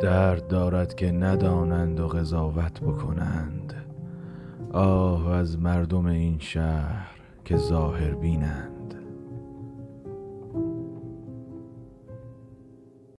درد دارد که ندانند و قضاوت بکنند. آه از مردم این شهر که ظاهر بینند.